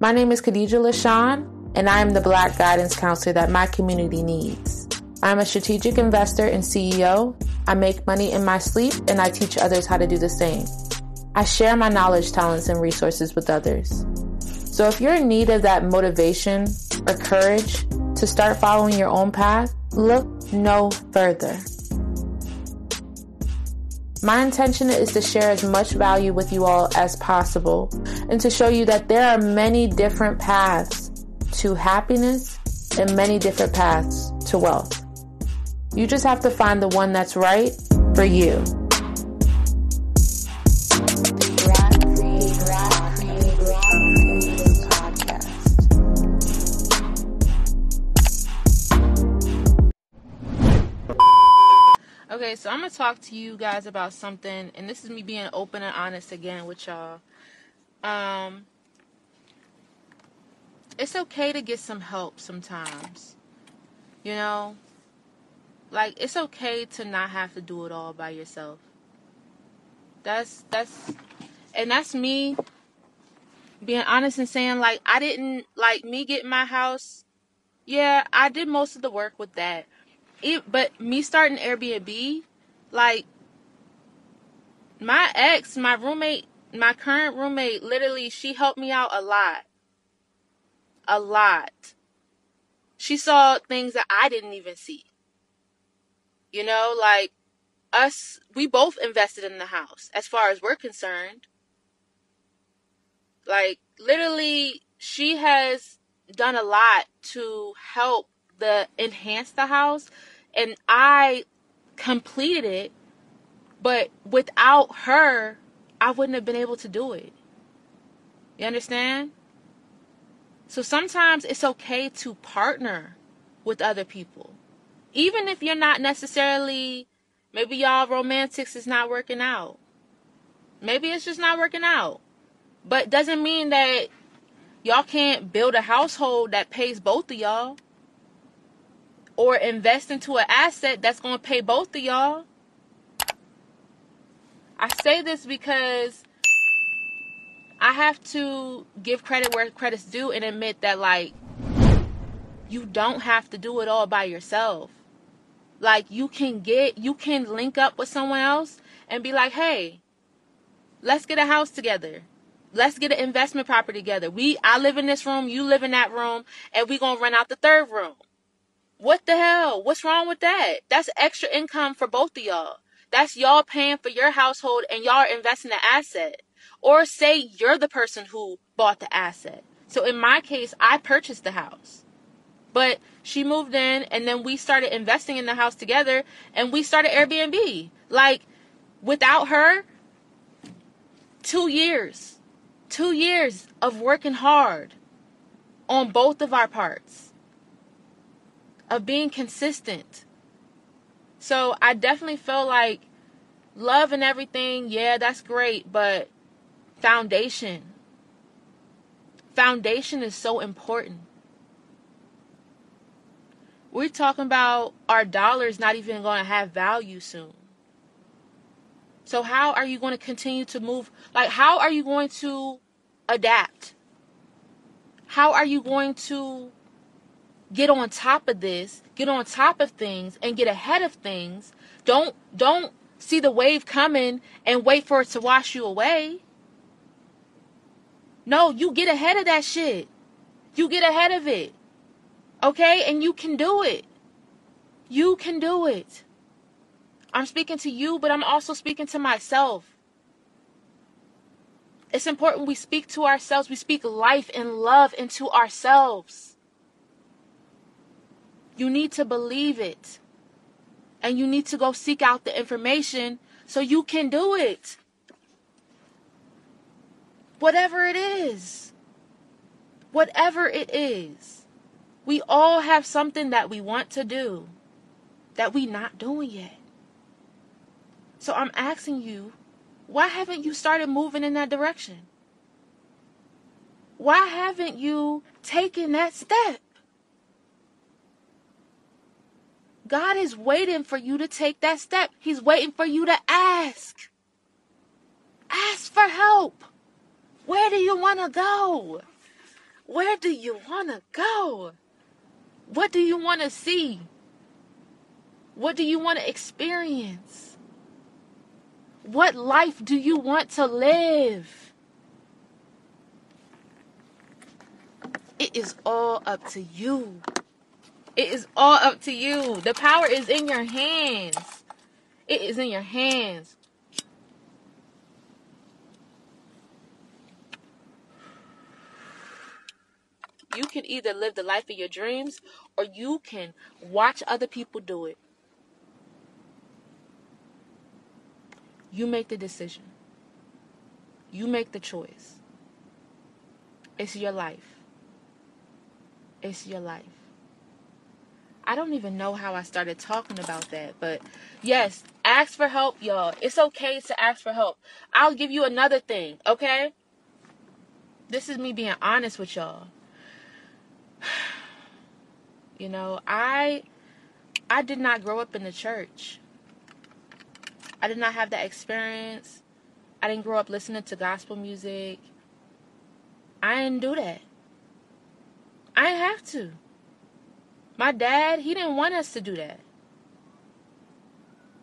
My name is Khadijah Lashaun, and I am the Black guidance counselor that my community needs. I'm a strategic investor and CEO. I make money in my sleep, and I teach others how to do the same. I share my knowledge, talents, and resources with others. So if you're in need of that motivation or courage to start following your own path, look no further. My intention is to share as much value with you all as possible and to show you that there are many different paths to happiness and many different paths to wealth. You just have to find the one that's right for you. Okay, so I'm gonna talk to you guys about something, and this is me being open and honest again with y'all. Um, it's okay to get some help sometimes. You know, like it's okay to not have to do it all by yourself. That's that's, and that's me being honest and saying like I didn't like me getting my house. Yeah, I did most of the work with that it, but me starting Airbnb, like my ex, my roommate, my current roommate, literally, she helped me out a lot. A lot. She saw things that I didn't even see. You know, like us, we both invested in the house as far as we're concerned. Like, literally, she has done a lot to help the enhance the house and I completed it but without her I wouldn't have been able to do it. You understand? So sometimes it's okay to partner with other people. Even if you're not necessarily maybe y'all romantics is not working out. Maybe it's just not working out. But doesn't mean that y'all can't build a household that pays both of y'all or invest into an asset that's going to pay both of y'all. I say this because I have to give credit where credit's due and admit that, like, you don't have to do it all by yourself. Like, you can get, you can link up with someone else and be like, hey, let's get a house together. Let's get an investment property together. We, I live in this room, you live in that room, and we gonna rent out the third room. What the hell? What's wrong with that? That's extra income for both of y'all. That's y'all paying for your household and y'all investing the asset. Or say you're the person who bought the asset. So in my case, I purchased the house. But she moved in and then we started investing in the house together and we started Airbnb. Like without her, two years, two years of working hard on both of our parts of being consistent. So I definitely feel like love and everything, yeah, that's great, but foundation. Foundation is so important. We're talking about our dollars not even going to have value soon. So how are you going to continue to move? Like how are you going to adapt? How are you going to get on top of this, get on top of things and get ahead of things. Don't don't see the wave coming and wait for it to wash you away. No, you get ahead of that shit. You get ahead of it. Okay? And you can do it. You can do it. I'm speaking to you, but I'm also speaking to myself. It's important we speak to ourselves. We speak life and love into ourselves. You need to believe it. And you need to go seek out the information so you can do it. Whatever it is. Whatever it is. We all have something that we want to do that we not doing yet. So I'm asking you, why haven't you started moving in that direction? Why haven't you taken that step? God is waiting for you to take that step. He's waiting for you to ask. Ask for help. Where do you want to go? Where do you want to go? What do you want to see? What do you want to experience? What life do you want to live? It is all up to you. It is all up to you. The power is in your hands. It is in your hands. You can either live the life of your dreams or you can watch other people do it. You make the decision. You make the choice. It's your life. It's your life. I don't even know how I started talking about that, but yes, ask for help, y'all. It's okay to ask for help. I'll give you another thing, okay? This is me being honest with y'all. You know, I I did not grow up in the church. I did not have that experience. I didn't grow up listening to gospel music. I didn't do that. I didn't have to. My dad, he didn't want us to do that.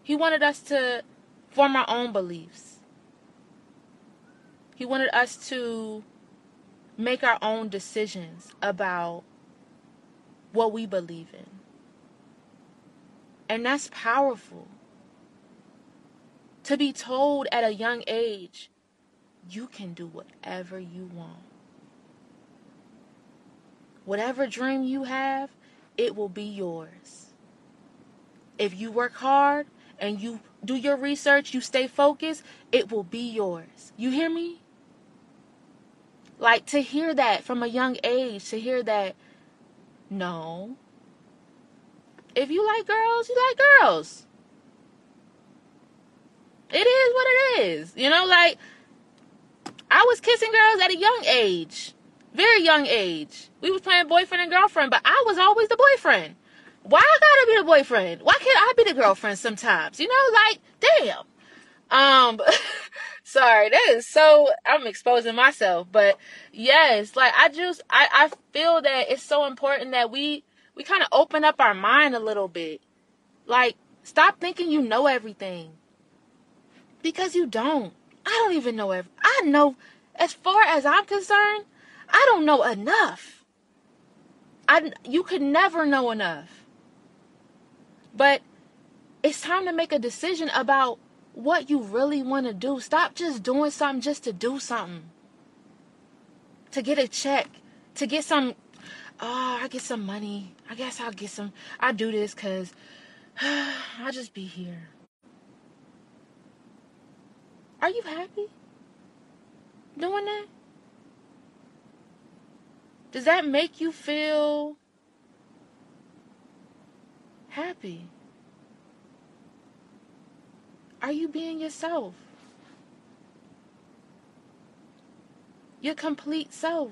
He wanted us to form our own beliefs. He wanted us to make our own decisions about what we believe in. And that's powerful. To be told at a young age, you can do whatever you want. Whatever dream you have, it will be yours. If you work hard and you do your research, you stay focused, it will be yours. You hear me? Like to hear that from a young age, to hear that, no. If you like girls, you like girls. It is what it is. You know, like, I was kissing girls at a young age. Very young age. We was playing boyfriend and girlfriend, but I was always the boyfriend. Why I gotta be the boyfriend? Why can't I be the girlfriend sometimes? You know, like, damn. Um, sorry, that is so, I'm exposing myself, but yes, like, I just, I, I feel that it's so important that we, we kind of open up our mind a little bit. Like, stop thinking you know everything. Because you don't. I don't even know every, I know, as far as I'm concerned, I don't know enough. I, you could never know enough. But it's time to make a decision about what you really want to do. Stop just doing something just to do something. To get a check, to get some, oh, I get some money. I guess I'll get some, I do this because I'll just be here. Are you happy doing that? Does that make you feel happy? Are you being yourself? Your complete self.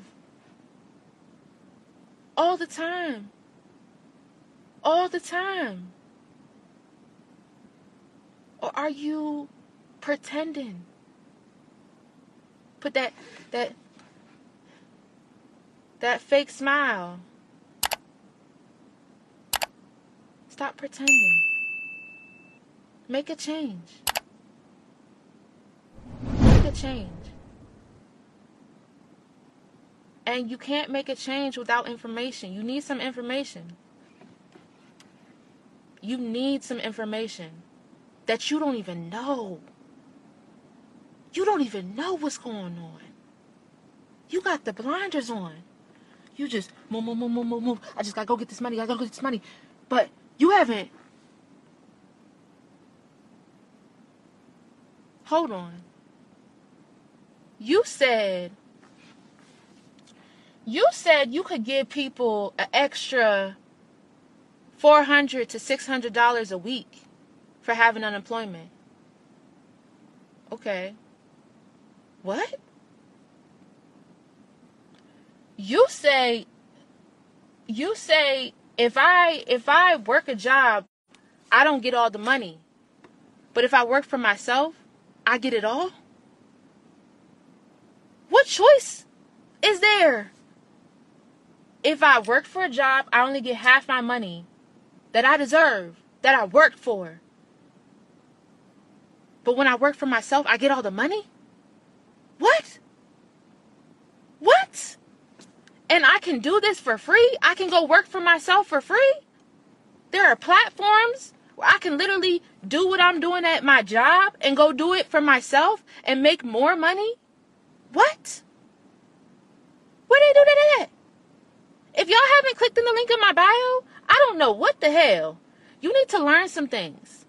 All the time. All the time. Or are you pretending? Put that that that fake smile. Stop pretending. Make a change. Make a change. And you can't make a change without information. You need some information. You need some information that you don't even know. You don't even know what's going on. You got the blinders on. You just move, move, move, move, move, move. I just gotta go get this money. I gotta go get this money. But you haven't Hold on. You said you said you could give people an extra 400 to 600 dollars a week for having unemployment. Okay. What? You say you say if I if I work a job, I don't get all the money. But if I work for myself, I get it all? What choice is there? if I work for a job, I only get half my money that I deserve, that I worked for. But when I work for myself, I get all the money? What? What? And I can do this for free? I can go work for myself for free? There are platforms where I can literally do what I'm doing at my job and go do it for myself and make more money? What? Where they do that at? If y'all haven't clicked in the link in my bio, I don't know what the hell. You need to learn some things.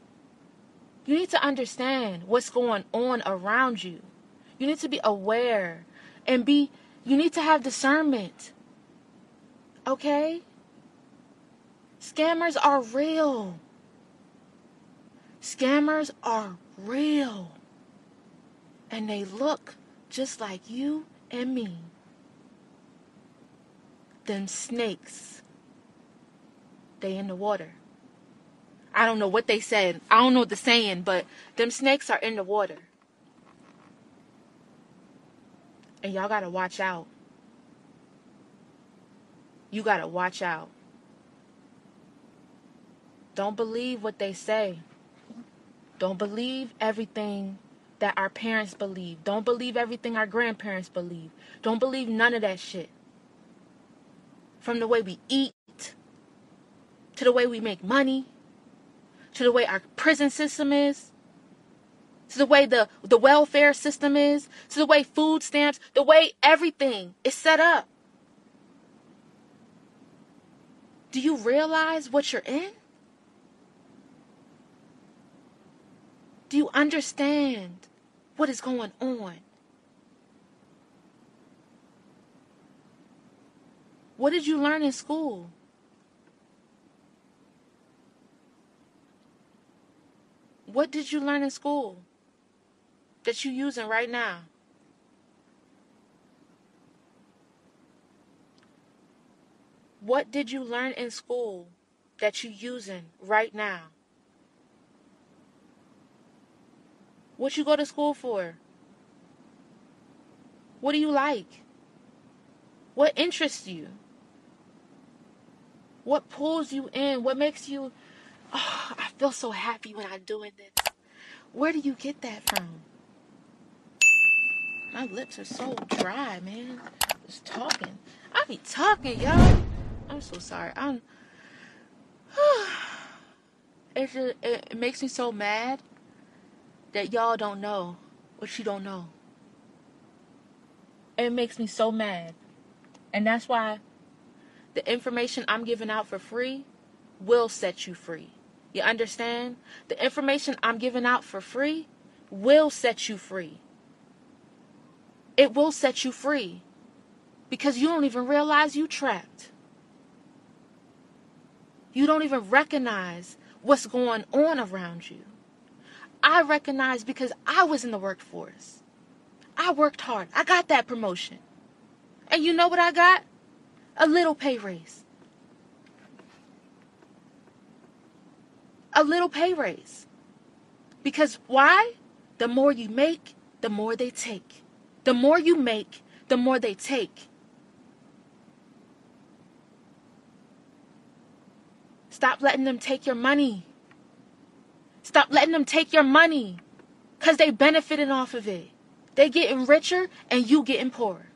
You need to understand what's going on around you. You need to be aware and be, you need to have discernment. Okay? Scammers are real. Scammers are real. And they look just like you and me. Them snakes, they in the water. I don't know what they said. I don't know what they're saying, but them snakes are in the water. And y'all gotta watch out. You gotta watch out. Don't believe what they say. Don't believe everything that our parents believe. Don't believe everything our grandparents believe. Don't believe none of that shit. From the way we eat, to the way we make money, to the way our prison system is, to the way the, the welfare system is, to the way food stamps, the way everything is set up. Do you realize what you're in? Do you understand what is going on? What did you learn in school? What did you learn in school that you're using right now? What did you learn in school that you're using right now? What you go to school for? What do you like? What interests you? What pulls you in? What makes you Oh, I feel so happy when I'm doing this. Where do you get that from? My lips are so dry, man. Just talking. I be talking, y'all. I'm so sorry. I'm. it, just, it makes me so mad that y'all don't know what you don't know. It makes me so mad. And that's why the information I'm giving out for free will set you free. You understand? The information I'm giving out for free will set you free. It will set you free because you don't even realize you trapped. You don't even recognize what's going on around you. I recognize because I was in the workforce. I worked hard. I got that promotion. And you know what I got? A little pay raise. a little pay raise. Because why? The more you make, the more they take. The more you make, the more they take. Stop letting them take your money. Stop letting them take your money. Because they benefiting off of it. They getting richer and you getting poorer.